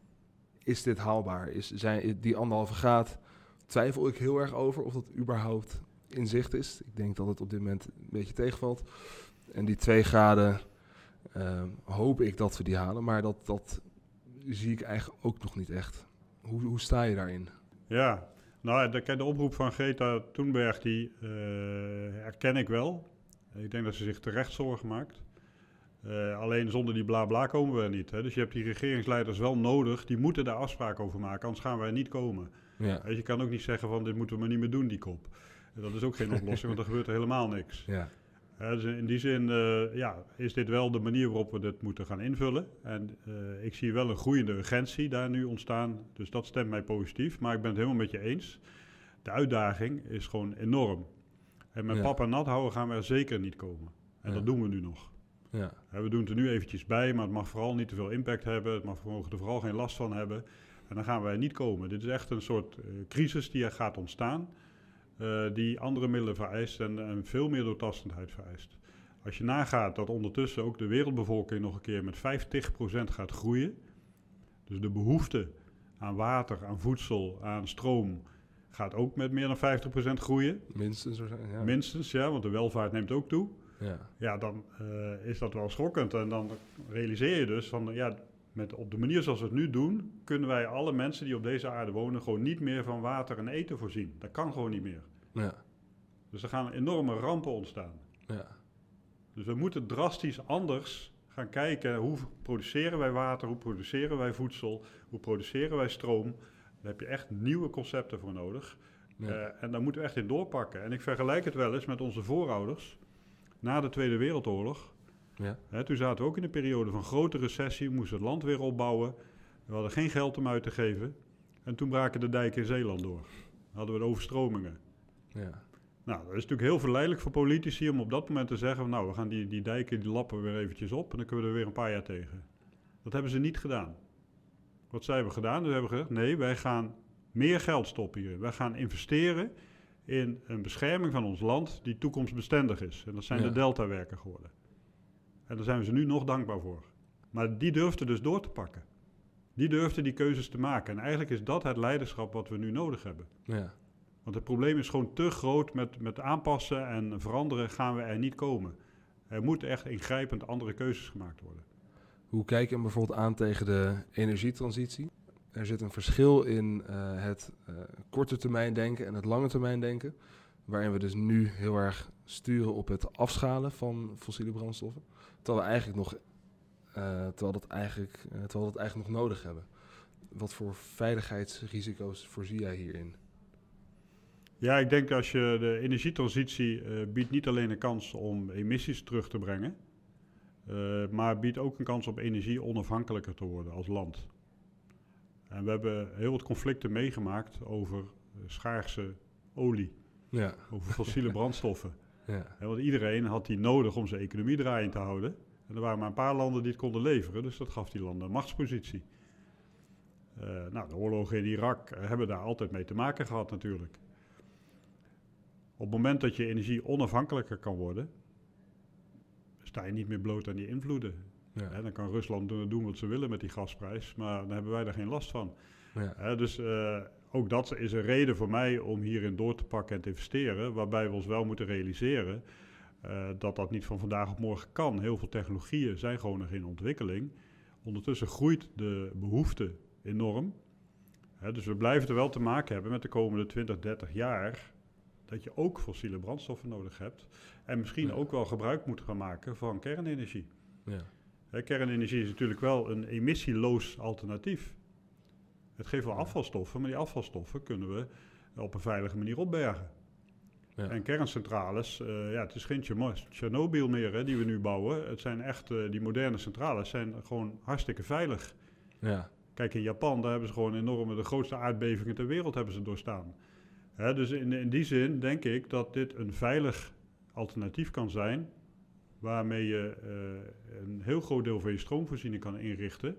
is dit haalbaar? Is, zijn, die anderhalve graad, twijfel ik heel erg over of dat überhaupt in zicht is. Ik denk dat het op dit moment een beetje tegenvalt. En die twee graden, ehm, hoop ik dat we die halen. Maar dat, dat zie ik eigenlijk ook nog niet echt. Hoe, hoe sta je daarin? Ja, nou, de, de oproep van Greta Thunberg, die uh, herken ik wel. Ik denk dat ze zich terecht zorgen maakt. Uh, alleen zonder die bla bla komen we er niet. Hè. Dus je hebt die regeringsleiders wel nodig. Die moeten daar afspraken over maken, anders gaan wij niet komen. Ja. je kan ook niet zeggen van dit moeten we maar niet meer doen, die kop. Dat is ook geen oplossing, want er gebeurt er helemaal niks. Ja. Dus in die zin uh, ja, is dit wel de manier waarop we dit moeten gaan invullen. En uh, ik zie wel een groeiende urgentie daar nu ontstaan. Dus dat stemt mij positief. Maar ik ben het helemaal met je eens. De uitdaging is gewoon enorm. En met ja. papa nat houden gaan we er zeker niet komen. En ja. dat doen we nu nog. Ja. we doen het er nu eventjes bij, maar het mag vooral niet te veel impact hebben. Het mag, mogen er vooral geen last van hebben. En dan gaan wij niet komen. Dit is echt een soort uh, crisis die er gaat ontstaan. Uh, die andere middelen vereist en, en, veel meer doortastendheid vereist. Als je nagaat dat ondertussen ook de wereldbevolking nog een keer met 50% gaat groeien. Dus de behoefte aan water, aan voedsel, aan stroom gaat ook met meer dan 50% groeien. Minstens. Ja. Minstens, ja, want de welvaart neemt ook toe. Ja, ja dan uh, is dat wel schokkend. En dan realiseer je dus van, ja, met, op de manier zoals we het nu doen, kunnen wij alle mensen die op deze aarde wonen gewoon niet meer van water en eten voorzien. Dat kan gewoon niet meer. Ja. Dus er gaan enorme rampen ontstaan. Ja. Dus we moeten drastisch anders gaan kijken hoe produceren wij water, hoe produceren wij voedsel, hoe produceren wij stroom. Daar heb je echt nieuwe concepten voor nodig. Ja. Uh, en daar moeten we echt in doorpakken. En ik vergelijk het wel eens met onze voorouders na de Tweede Wereldoorlog. Ja. Hè, toen zaten we ook in een periode van grote recessie, moesten het land weer opbouwen. We hadden geen geld om uit te geven. En toen braken de dijken in Zeeland door. Dan hadden we de overstromingen. Ja. Nou, dat is natuurlijk heel verleidelijk voor politici om op dat moment te zeggen... nou, we gaan die, die dijken, die lappen weer eventjes op... en dan kunnen we er weer een paar jaar tegen. Dat hebben ze niet gedaan. Wat zij hebben gedaan? Ze hebben gezegd, nee, wij gaan meer geld stoppen hier. Wij gaan investeren in een bescherming van ons land die toekomstbestendig is. En dat zijn de Delta-werken geworden. En daar zijn we ze nu nog dankbaar voor. Maar die durfden dus door te pakken. Die durfden die keuzes te maken. En eigenlijk is dat het leiderschap wat we nu nodig hebben. Ja. Want het probleem is gewoon te groot met, met aanpassen en veranderen gaan we er niet komen. Er moeten echt ingrijpend andere keuzes gemaakt worden. Hoe kijk je bijvoorbeeld aan tegen de energietransitie? Er zit een verschil in uh, het uh, korte termijn denken en het lange termijn denken. Waarin we dus nu heel erg sturen op het afschalen van fossiele brandstoffen. Terwijl we eigenlijk nog, uh, terwijl dat eigenlijk, terwijl we dat eigenlijk nog nodig hebben. Wat voor veiligheidsrisico's voorzie jij hierin? Ja, ik denk als je de energietransitie biedt niet alleen een kans om emissies terug te brengen, maar biedt ook een kans om energie onafhankelijker te worden als land. En we hebben heel wat conflicten meegemaakt over schaarse olie. Ja. Over fossiele brandstoffen. Ja. want iedereen had die nodig om zijn economie draaiend te houden. En er waren maar een paar landen die het konden leveren, dus dat gaf die landen een machtspositie. Uh, nou, de oorlogen in Irak hebben daar altijd mee te maken gehad natuurlijk. Op het moment dat je energie onafhankelijker kan worden, sta je niet meer bloot aan die invloeden. Ja. dan kan Rusland doen wat ze willen met die gasprijs, maar dan hebben wij daar geen last van. Ja. dus uh, ook dat is een reden voor mij om hierin door te pakken en te investeren, waarbij we ons wel moeten realiseren uh, dat dat niet van vandaag op morgen kan. Heel veel technologieën zijn gewoon nog in ontwikkeling. Ondertussen groeit de behoefte enorm. dus we blijven er wel te maken hebben met de komende 20, 30 jaar dat je ook fossiele brandstoffen nodig hebt. En misschien ook wel gebruik moet gaan maken van kernenergie. Ja kernenergie is natuurlijk wel een emissieloos alternatief. Het geeft wel afvalstoffen, maar die afvalstoffen kunnen we op een veilige manier opbergen. Ja. En kerncentrales, uh, ja, het is geen Chernobyl meer hè, die we nu bouwen. Het zijn echt, uh, die moderne centrales zijn gewoon hartstikke veilig. Ja. Kijk, in Japan, daar hebben ze gewoon enorme, de grootste aardbevingen ter wereld hebben ze doorstaan. Hè, dus in, in die zin denk ik dat dit een veilig alternatief kan zijn waarmee je uh, een heel groot deel van je stroomvoorziening kan inrichten,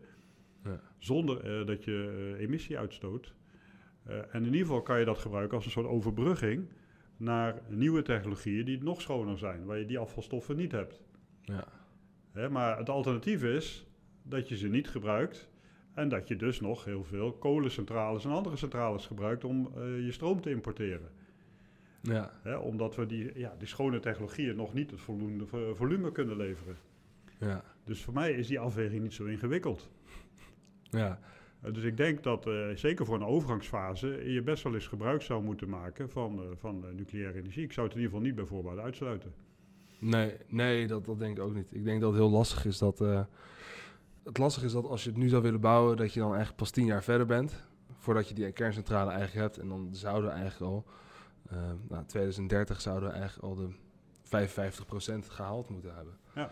ja. zonder uh, dat je uh, emissie uitstoot. en in ieder geval kan je dat gebruiken als een soort overbrugging naar nieuwe technologieën die nog schoner zijn, waar je die afvalstoffen niet hebt. Ja. Hè, maar het alternatief is dat je ze niet gebruikt en dat je dus nog heel veel kolencentrales en andere centrales gebruikt om je stroom te importeren. Ja. Hè, omdat we die, ja, die schone technologieën nog niet het voldoende volume kunnen leveren. Ja. Dus voor mij is die afweging niet zo ingewikkeld. Ja, Uh, dus ik denk dat uh, zeker voor een overgangsfase je best wel eens gebruik zou moeten maken van, uh, van nucleaire energie. Ik zou het in ieder geval niet bij voorbaat uitsluiten. Nee, nee dat, dat denk ik ook niet. Ik denk dat het heel lastig is dat. het lastig is dat als je het nu zou willen bouwen, dat je dan eigenlijk pas tien jaar verder bent. Voordat je die kerncentrale eigenlijk hebt. En dan zouden we eigenlijk al. nou, 2030 zouden we eigenlijk al de 55% gehaald moeten hebben. Ja.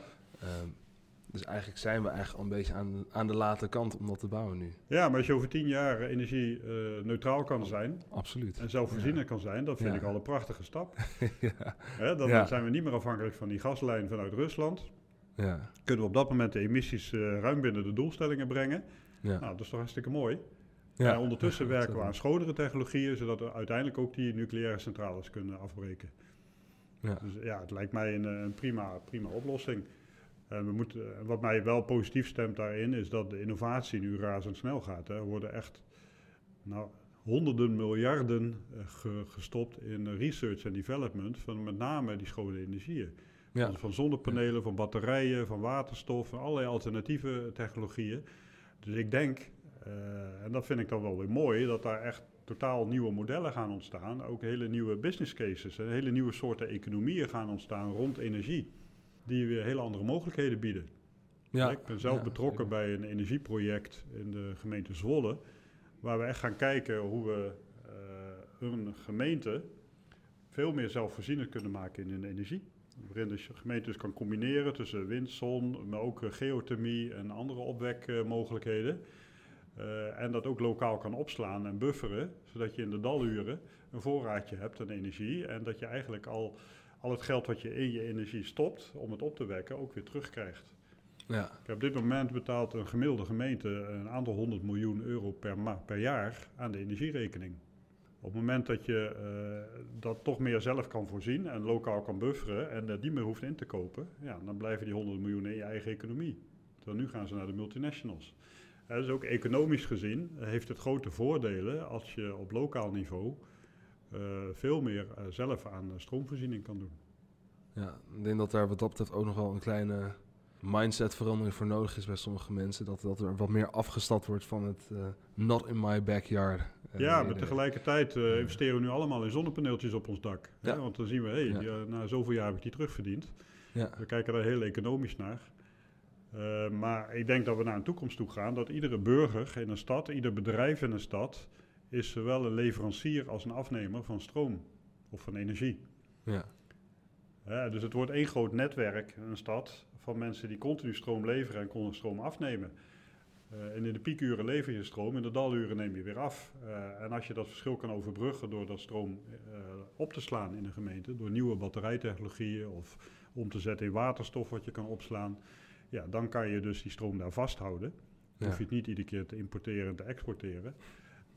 Um, dus eigenlijk zijn we eigenlijk al een beetje aan, aan de late kant om dat te bouwen nu. Ja, maar als je over tien jaar energie uh, neutraal kan zijn. Absoluut. En zelfvoorzienend ja. kan zijn, dat vind Ja. ik al een prachtige stap. ja. Hè, dan zijn we niet meer afhankelijk van die gaslijn vanuit Rusland. Ja. Kunnen we op dat moment de emissies eh, ruim binnen de doelstellingen brengen. Ja. Nou, dat is toch hartstikke mooi. ja. En ondertussen werken we aan schonere technologieën, zodat we uiteindelijk ook die nucleaire centrales kunnen afbreken. Ja. Dus ja, het lijkt mij een, eh, een prima, prima oplossing. En we moeten, wat mij wel positief stemt daarin, is dat de innovatie nu razendsnel gaat. Hè. Er worden echt nou, honderden miljarden eh, ge- gestopt in research en development van met name die schone energieën. Ja. Van, van zonnepanelen, van batterijen, van waterstof, van allerlei alternatieve technologieën. Dus ik denk, eh, en dat vind ik dan wel weer mooi, dat daar echt totaal nieuwe modellen gaan ontstaan. Ook hele nieuwe business cases en hele nieuwe soorten economieën gaan ontstaan rond energie. Die weer hele andere mogelijkheden bieden. Ja. Ik ben zelf Ja, betrokken bij een energieproject in de gemeente Zwolle. Waar we echt gaan kijken hoe we eh, een gemeente veel meer zelfvoorzienend kunnen maken in hun energie. Waarin de gemeente dus kan combineren tussen wind, zon, maar ook eh, geothermie en andere opwekmogelijkheden. Eh, en dat ook lokaal kan opslaan en bufferen, zodat je in de daluren een voorraadje hebt aan energie. En dat je eigenlijk al, al het geld wat je in je energie stopt om het op te wekken ook weer terugkrijgt. Ja. Kijk, op dit moment betaalt een gemiddelde gemeente een aantal honderd miljoen euro per, ma- per jaar aan de energierekening. Op het moment dat je eh, dat toch meer zelf kan voorzien en lokaal kan bufferen en dat niet meer hoeft in te kopen, ja, dan blijven die honderd miljoen in je eigen economie. Terwijl nu gaan ze naar de multinationals. Eh, dus ook economisch gezien heeft het grote voordelen als je op lokaal niveau veel meer eh, zelf aan eh, stroomvoorziening kan doen. ja, ik denk dat daar wat dat betreft ook nog wel een kleine mindsetverandering voor nodig is bij sommige mensen. Dat, dat er wat meer afgestapt wordt van het eh, not in my backyard. eh, Ja, maar tegelijkertijd eh, investeren we nu allemaal in zonnepaneeltjes op ons dak. Hè? Want dan zien we, hé, Ja. die, eh, na zoveel jaar heb ik die terugverdiend. Ja, We kijken daar heel economisch naar. Eh, maar ik denk dat we naar een toekomst toe gaan dat iedere burger in een stad, ieder bedrijf in een stad, is zowel een leverancier als een afnemer van stroom of van energie. ja, Hè, dus het wordt één groot netwerk een stad van mensen die continu stroom leveren en continu stroom afnemen. Eh, en in de piekuren lever je stroom, in de daluren neem je weer af. Eh, en als je dat verschil kan overbruggen door dat stroom eh, op te slaan in een gemeente, door nieuwe batterijtechnologieën of om te zetten in waterstof wat je kan opslaan, ja, dan kan je dus die stroom daar vasthouden. Dan ja. hoef je het niet iedere keer te importeren en te exporteren.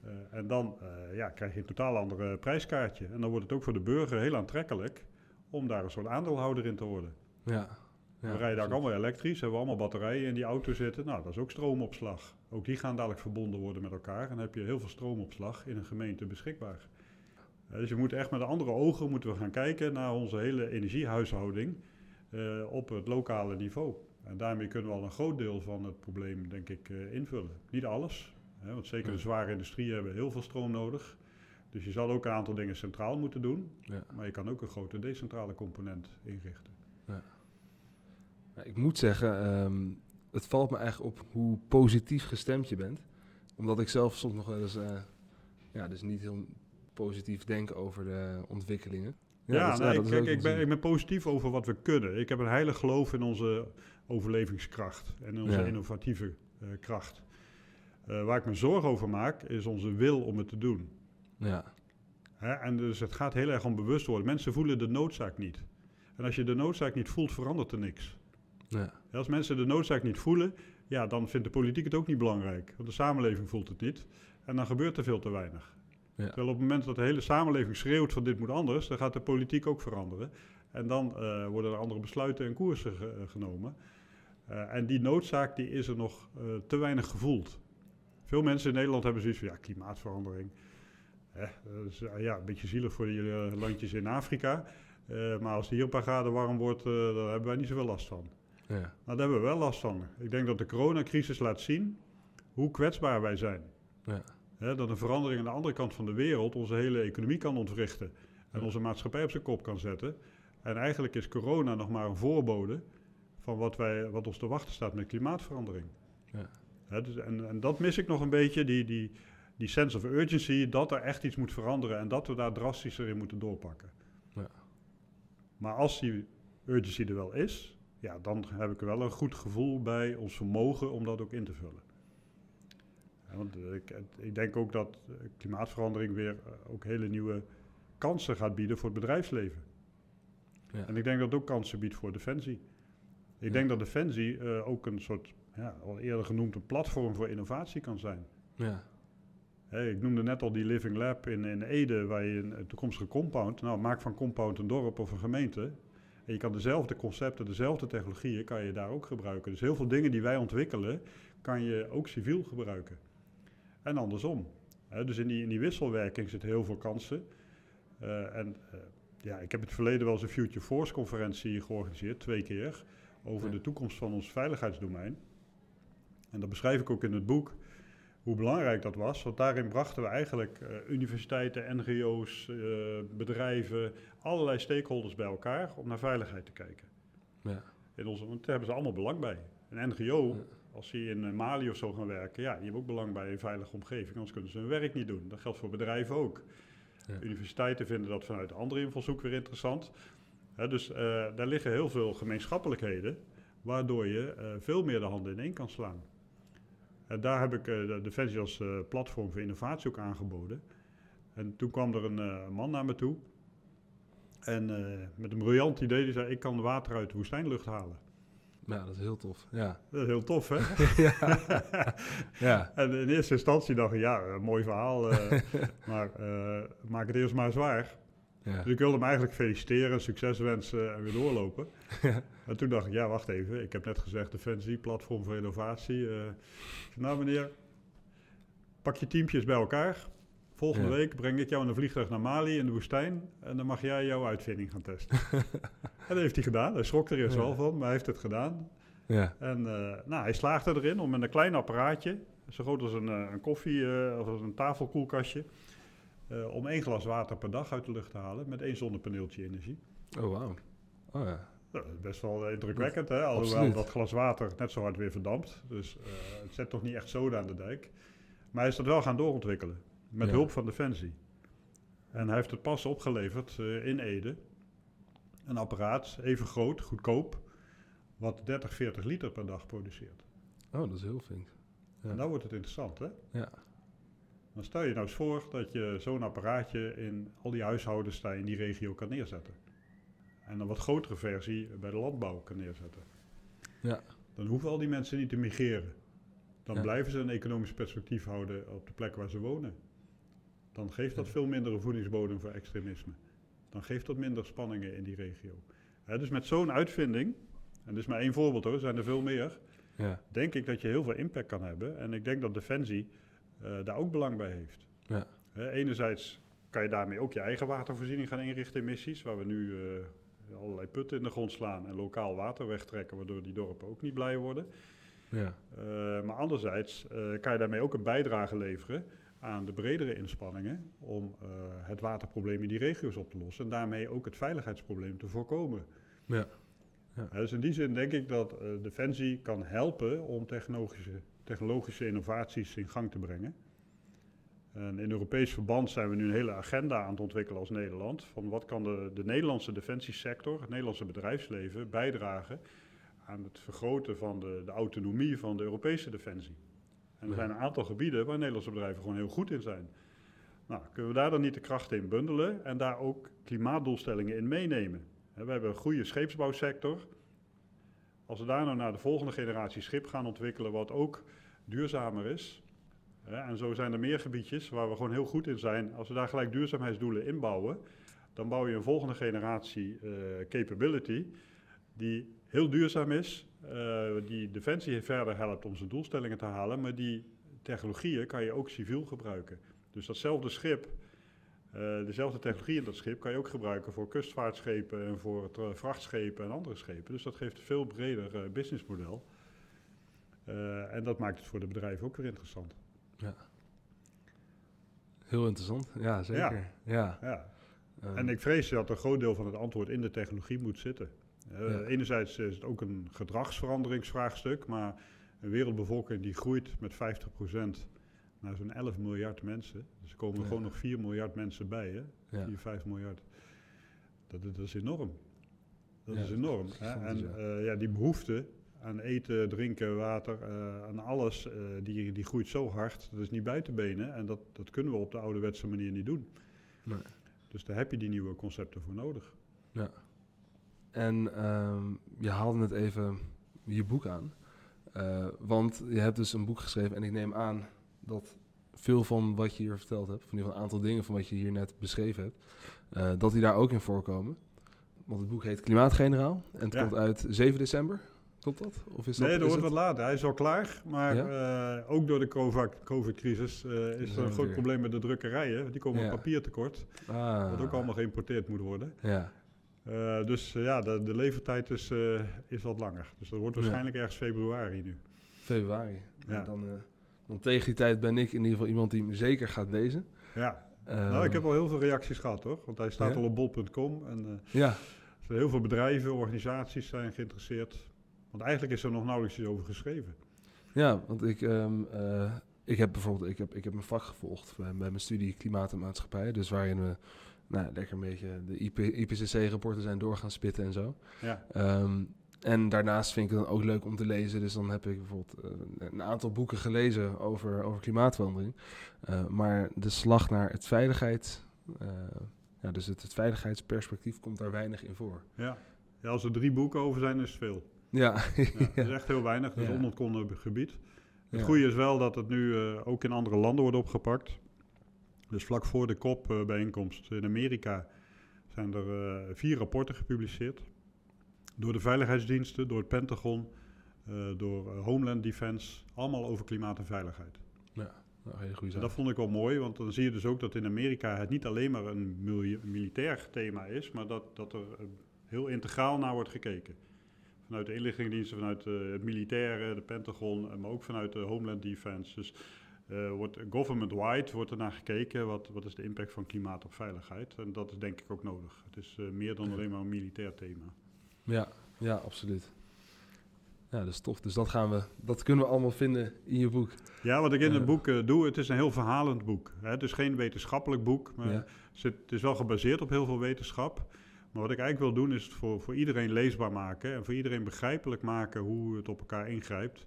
Eh, en dan eh, ja, krijg je een totaal ander prijskaartje. En dan wordt het ook voor de burger heel aantrekkelijk om daar een soort aandeelhouder in te worden. ja. ja we rijden daar allemaal elektrisch, hebben we allemaal batterijen in die auto zitten. Nou, dat is ook stroomopslag. Ook die gaan dadelijk verbonden worden met elkaar. En dan heb je heel veel stroomopslag in een gemeente beschikbaar. Eh, dus je moet echt met andere ogen moeten we gaan kijken naar onze hele energiehuishouding eh, op het lokale niveau. En daarmee kunnen we al een groot deel van het probleem, denk ik, invullen. Niet alles, hè, want zeker de zware industrie hebben heel veel stroom nodig. Dus je zal ook een aantal dingen centraal moeten doen. Ja. Maar je kan ook een grote decentrale component inrichten. Ja, Ik moet zeggen, ehm, het valt me eigenlijk op hoe positief gestemd je bent. Omdat ik zelf soms nog wel eens eh, ja, dus niet heel positief denk over de ontwikkelingen. Ja, is kijk, ik ben, ik ben positief over wat we kunnen. Ik heb een heilig geloof in onze overlevingskracht en in onze Ja. innovatieve eh, kracht. Eh, waar ik me zorgen over maak, is onze wil om het te doen. Ja, Hè? En dus het gaat heel erg om bewust worden. Mensen voelen de noodzaak niet. En als je de noodzaak niet voelt, verandert er niks. ja, Als mensen de noodzaak niet voelen, ja, dan vindt de politiek het ook niet belangrijk. Want de samenleving voelt het niet. En dan gebeurt er veel te weinig. Ja. Terwijl op het moment dat de hele samenleving schreeuwt van dit moet anders, dan gaat de politiek ook veranderen. En dan eh, worden er andere besluiten en koersen ge- eh, genomen. En die noodzaak die is er nog te weinig gevoeld. Veel mensen in Nederland hebben zoiets van ja, klimaatverandering. Hè, dat is, eh, ja, een beetje zielig voor die eh, landjes in Afrika. Eh, maar als het hier een paar graden warm wordt, eh, dan hebben wij niet zoveel last van. ja, Nou, daar hebben we wel last van. Ik denk dat de coronacrisis laat zien hoe kwetsbaar wij zijn. Ja. Hè, dat een verandering aan de andere kant van de wereld onze hele economie kan ontwrichten. En Ja. onze maatschappij op zijn kop kan zetten. En eigenlijk is corona nog maar een voorbode van wat, wij, wat ons te wachten staat met klimaatverandering. Ja. Dus, en, en dat mis ik nog een beetje, die, die, die sense of urgency, dat er echt iets moet veranderen en dat we daar drastischer in moeten doorpakken. Ja. Maar als die urgency er wel is, ja, dan heb ik er wel een goed gevoel bij ons vermogen om dat ook in te vullen. Ja, want eh, ik, ik denk ook dat eh, klimaatverandering weer eh, ook hele nieuwe kansen gaat bieden voor het bedrijfsleven. Ja. En ik denk dat het ook kansen biedt voor Defensie. Ik Ja. denk dat Defensie eh, ook een soort, ja, al eerder genoemd, een platform voor innovatie kan zijn. Ja. Ik noemde net al die Living Lab in, in Ede, waar je een, toekomstige compound, nou maak van compound een dorp of een gemeente. En je kan dezelfde concepten, dezelfde technologieën, kan je daar ook gebruiken. Dus heel veel dingen die wij ontwikkelen, kan je ook civiel gebruiken. En andersom. Dus in die, in die wisselwerking zitten heel veel kansen. Eh, en eh, ja, ik heb in het verleden wel eens een Future Force conferentie georganiseerd, twee keer, over Ja. de toekomst van ons veiligheidsdomein. En dat beschrijf ik ook in het boek, hoe belangrijk dat was. Want daarin brachten we eigenlijk eh, universiteiten, NGO's, eh, bedrijven, allerlei stakeholders bij elkaar om naar veiligheid te kijken. Ja. In onze, want daar hebben ze allemaal belang bij. Een NGO, Ja. als ze in eh, Mali of zo gaan werken, ja, die hebben ook belang bij een veilige omgeving, anders kunnen ze hun werk niet doen. Dat geldt voor bedrijven ook. Ja. Universiteiten vinden dat vanuit andere invalshoek weer interessant. Dus daar liggen heel veel gemeenschappelijkheden, waardoor je veel meer de handen in één kan slaan. En daar heb ik eh, de Defensie als eh, platform voor innovatie ook aangeboden. En toen kwam er een eh, man naar me toe. En met een briljant idee, die zei, ik kan water uit de woestijnlucht halen. ja, dat is heel tof. Ja. Dat is heel tof, hè? ja. ja. En in eerste instantie dacht ik, ja, mooi verhaal, maar maak het eerst maar zwaar. Ja. Dus ik wilde hem eigenlijk feliciteren, succes wensen en weer doorlopen. Ja. En toen dacht ik, ja, wacht even, ik heb net gezegd Defensie, platform voor innovatie. eh. Nou meneer, pak je teampjes bij elkaar. Volgende Ja. week breng ik jou in een vliegtuig naar Mali in de woestijn en dan mag jij jouw uitvinding gaan testen. en dat heeft hij gedaan. Hij schrok er eerst wel van, maar hij heeft het gedaan. Ja. En eh, nou, hij slaagde erin om met een klein apparaatje, zo groot als een, eh, een koffie of als een tafelkoelkastje, eh, om één glas water per dag uit de lucht te halen met één zonnepaneeltje energie. Oh, wauw. Oh ja. Nou, dat is best wel indrukwekkend, hè? alhoewel Absoluut. dat glas water net zo hard weer verdampt. Dus eh, het zet toch niet echt zoden aan de dijk. Maar hij is dat wel gaan doorontwikkelen, met Ja. hulp van Defensie. En hij heeft het pas opgeleverd eh, in Ede. Een apparaat, even groot, goedkoop, wat 30, 40 liter per dag produceert. Oh, dat is heel flink. Ja. En dan wordt het interessant, hè? Ja. Dan stel je nou eens voor dat je zo'n apparaatje in al die huishoudens daar in die regio kan neerzetten. En een wat grotere versie bij de landbouw kan neerzetten. Ja. Dan hoeven al die mensen niet te migreren. Dan Ja. blijven ze een economisch perspectief houden op de plek waar ze wonen. Dan geeft dat Ja. veel minder voedingsbodem voor extremisme. Dan geeft dat minder spanningen in die regio. Dus met zo'n uitvinding, en dit is maar één voorbeeld hoor, er zijn er veel meer Ja. denk ik dat je heel veel impact kan hebben. En ik denk dat Defensie daar ook belang bij heeft. Ja. Enerzijds kan je daarmee ook je eigen watervoorziening gaan inrichten in missies, waar we nu eh, allerlei putten in de grond slaan en lokaal water wegtrekken, waardoor die dorpen ook niet blij worden. Ja. Eh, maar anderzijds eh, kan je daarmee ook een bijdrage leveren aan de bredere inspanningen om eh, het waterprobleem in die regio's op te lossen en daarmee ook het veiligheidsprobleem te voorkomen. Ja. Ja, dus in die zin denk ik dat eh, Defensie kan helpen om technologische, technologische innovaties in gang te brengen. En in Europees verband zijn we nu een hele agenda aan het ontwikkelen als Nederland. Van wat kan de, de Nederlandse defensiesector, het Nederlandse bedrijfsleven bijdragen aan het vergroten van de, de autonomie van de Europese defensie. En er zijn een aantal gebieden waar Nederlandse bedrijven gewoon heel goed in zijn. Nou, kunnen we daar dan niet de krachten in bundelen en daar ook klimaatdoelstellingen in meenemen? We hebben een goede scheepsbouwsector. Als we daar nou naar de volgende generatie schip gaan ontwikkelen, wat ook duurzamer is. en zo zijn er meer gebiedjes waar we gewoon heel goed in zijn. Als we daar gelijk duurzaamheidsdoelen inbouwen, dan bouw je een volgende generatie eh, capability die heel duurzaam is, eh, die Defensie verder helpt om zijn doelstellingen te halen, maar die technologieën kan je ook civiel gebruiken. Dus datzelfde schip, eh, dezelfde technologie in dat schip kan je ook gebruiken voor kustvaartschepen en voor vrachtschepen en andere schepen. Dus dat geeft een veel breder businessmodel. Uh, en dat maakt het voor de bedrijven ook weer interessant. Ja. Heel interessant, ja zeker. Ja. ja. Um, en ik vrees dat een groot deel van het antwoord in de technologie moet zitten. Uh, ja. Enerzijds is het ook een gedragsveranderingsvraagstuk, maar een wereldbevolking die groeit met 50% naar zo'n 11 miljard mensen. Dus er komen ja. gewoon nog 4 miljard mensen bij, hè? Ja. 4, 5 miljard. Dat, dat is enorm. Dat is enorm. Hè? En uh, ja, die behoefte aan eten, drinken, water, uh, aan alles, uh, die, die groeit zo hard. Dat is niet bij te benen. En dat, dat kunnen we op de ouderwetse manier niet doen. Nee. Dus daar heb je die nieuwe concepten voor nodig. Ja. En um, je haalde net even je boek aan. Uh, want je hebt dus een boek geschreven en ik neem aan dat veel van wat je hier verteld hebt, van een aantal dingen van wat je hier net beschreven hebt, uh, dat die daar ook in voorkomen. Want het boek heet Klimaatgeneraal en het ja. komt uit 7 december. Klopt dat? Of is nee, dat, dat wordt wat later. Hij is al klaar. Maar ja? uh, ook door de COVID-crisis uh, is er een groot probleem met de drukkerijen. Die komen ja. papier tekort. Ah. Wat ook allemaal geïmporteerd moet worden. Ja. Uh, dus ja, de, de, levertijd is, is wat langer. Dus dat wordt waarschijnlijk ergens februari nu. Februari. Ja. Dan, dan tegen die tijd ben ik in ieder geval iemand die hem zeker gaat lezen. Ja. nou, ik heb al heel veel reacties gehad, toch? Want hij staat al op bol.com. En ja. heel veel bedrijven, organisaties zijn geïnteresseerd. Want eigenlijk is er nog nauwelijks iets over geschreven. Ja, want ik, um, uh, ik heb bijvoorbeeld ik heb, ik heb mijn vak gevolgd bij, bij mijn studie Klimaat en Maatschappij. Dus waarin we nou, lekker een beetje de IP, IPCC-rapporten zijn doorgaan spitten en zo. Ja. Um, en daarnaast vind ik het dan ook leuk om te lezen. Dus dan heb ik bijvoorbeeld uh, een aantal boeken gelezen over, over klimaatverandering. Uh, maar de slag naar het veiligheid, uh, ja, dus het, het veiligheidsperspectief komt daar weinig in voor. Ja. ja, als er drie boeken over zijn, is het veel. Ja. ja. Dat is echt heel weinig. Dat is gebied. Het goede is wel dat het nu uh, ook in andere landen wordt opgepakt. Dus vlak voor de COP-bijeenkomst in Amerika zijn er uh, vier rapporten gepubliceerd. Door de veiligheidsdiensten, door het Pentagon, uh, door Homeland Defense. Allemaal over klimaat en veiligheid. Ja, nou, hele goede zaak. Dat vond ik wel mooi, want dan zie je dus ook dat in Amerika het niet alleen maar een militair thema is, maar dat, dat er heel integraal naar wordt gekeken vanuit de inlichtingendiensten, vanuit uh, het militaire, de Pentagon, maar ook vanuit de Homeland Defense. Dus uh, wordt government-wide wordt er naar gekeken, wat, wat is de impact van klimaat op veiligheid. En dat is denk ik ook nodig. Het is uh, meer dan alleen maar een militair thema. Ja, ja, absoluut. Ja, dus tof. Dus dat gaan we, dat kunnen we allemaal vinden in je boek. Ja, wat ik in het boek doe, het is een heel verhalend boek. Hè? Het is geen wetenschappelijk boek, maar ja. het is wel gebaseerd op heel veel wetenschap. Maar wat ik eigenlijk wil doen is het voor, voor iedereen leesbaar maken en voor iedereen begrijpelijk maken hoe het op elkaar ingrijpt.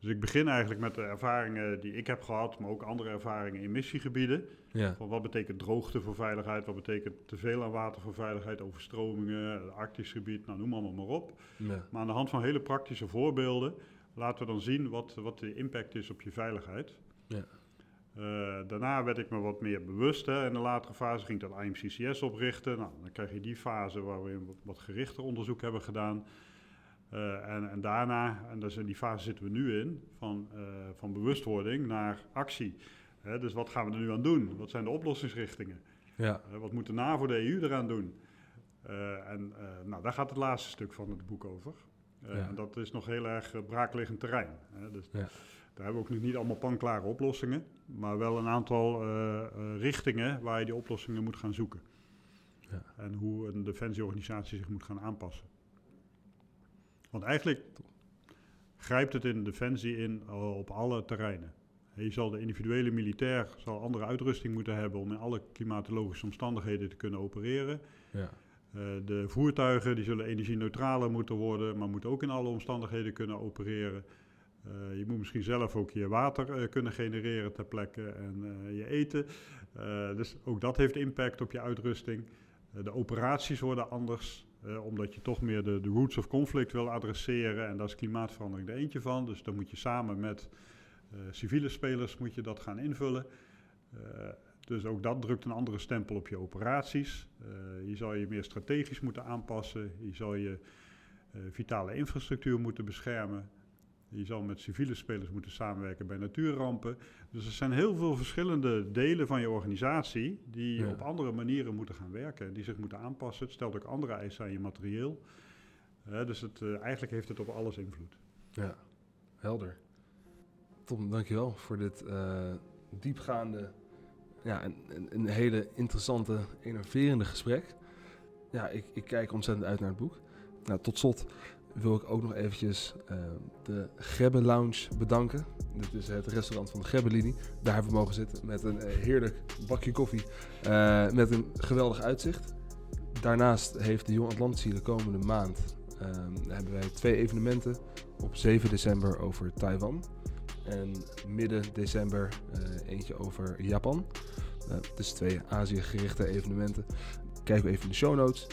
Dus ik begin eigenlijk met de ervaringen die ik heb gehad, maar ook andere ervaringen in missiegebieden. Ja. Van wat betekent droogte voor veiligheid, wat betekent teveel aan water voor veiligheid, overstromingen, het Arktisch gebied, nou noem allemaal maar op. Ja. Maar aan de hand van hele praktische voorbeelden laten we dan zien wat, wat de impact is op je veiligheid. Ja. Uh, daarna werd ik me wat meer bewust. Hè. In de latere fase ging ik dat IMCCS oprichten. Nou, dan krijg je die fase waar we wat, wat gerichter onderzoek hebben gedaan. Uh, en, en, daarna, en dus in die fase zitten we nu in, van, uh, van bewustwording naar actie. Hè, dus wat gaan we er nu aan doen? Wat zijn de oplossingsrichtingen? Ja. wat moet de NAVO, de EU eraan doen? en nou, daar gaat het laatste stuk van het boek over. Ja. En dat is nog heel erg braakliggend terrein. Hè. Dus ja. Daar hebben we ook nog niet allemaal panklare oplossingen, maar wel een aantal uh, uh, richtingen waar je die oplossingen moet gaan zoeken. Ja. En hoe een defensieorganisatie zich moet gaan aanpassen. Want eigenlijk grijpt het in defensie in uh, op alle terreinen. Je zal de individuele militair zal andere uitrusting moeten hebben om in alle klimatologische omstandigheden te kunnen opereren. Ja. Uh, de voertuigen die zullen energie-neutraler moeten worden, maar moeten ook in alle omstandigheden kunnen opereren. Uh, je moet misschien zelf ook je water uh, kunnen genereren ter plekke en uh, je eten. dus ook dat heeft impact op je uitrusting. de operaties worden anders, omdat je toch meer de, de, roots of conflict wil adresseren. En daar is klimaatverandering er eentje van. Dus dan moet je samen met civiele spelers moet je dat gaan invullen. dus ook dat drukt een andere stempel op je operaties. je zal je meer strategisch moeten aanpassen. Je zal je vitale infrastructuur moeten beschermen. Je zal met civiele spelers moeten samenwerken bij natuurrampen. Dus er zijn heel veel verschillende delen van je organisatie die ja. op andere manieren moeten gaan werken. Die zich moeten aanpassen. Het stelt ook andere eisen aan je materieel. Uh, dus het, uh, eigenlijk heeft het op alles invloed. Ja. helder. Tom, dankjewel voor dit uh, diepgaande, ja, een, een, hele interessante, innoverende gesprek. Ja, ik, ik kijk ontzettend uit naar het boek. Nou, tot slot wil ik ook nog eventjes uh, de Gebbe Lounge bedanken. Dit is het restaurant van de Gebbe-linie. Daar hebben we mogen zitten met een uh, heerlijk bakje koffie. Uh, met een geweldig uitzicht. Daarnaast heeft de Jong Atlantici de komende maand hebben wij twee evenementen. Op 7 december over Taiwan. En midden december eentje over Japan. dus twee Azië-gerichte evenementen. Kijk even in de show notes.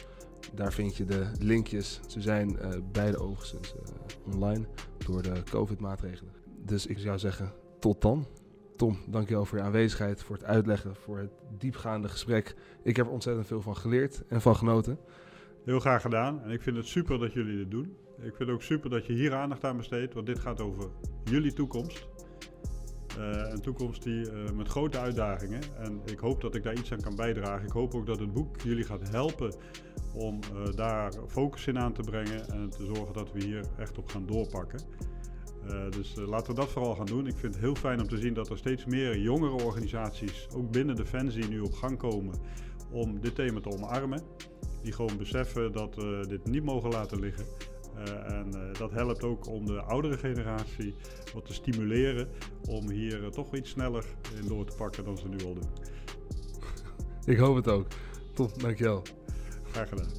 Daar vind je de linkjes. Ze zijn uh, beide overigens uh, online door de COVID-maatregelen. Dus ik zou zeggen, tot dan. Tom, dankjewel voor je aanwezigheid, voor het uitleggen, voor het diepgaande gesprek. Ik heb er ontzettend veel van geleerd en van genoten. Heel graag gedaan. En ik vind het super dat jullie dit doen. Ik vind het ook super dat je hier aandacht aan besteedt, want dit gaat over jullie toekomst. Uh, een toekomst die uh, met grote uitdagingen. En ik hoop dat ik daar iets aan kan bijdragen. Ik hoop ook dat het boek jullie gaat helpen om uh, daar focus in aan te brengen en te zorgen dat we hier echt op gaan doorpakken. dus laten we dat vooral gaan doen. Ik vind het heel fijn om te zien dat er steeds meer jongere organisaties, ook binnen Defensie, nu op gang komen om dit thema te omarmen. Die gewoon beseffen dat we dit niet mogen laten liggen. Uh, en uh, dat helpt ook om de oudere generatie wat te stimuleren om hier uh, toch iets sneller in door te pakken dan ze nu al doen. Ik hoop het ook. Top, dankjewel. Graag gedaan.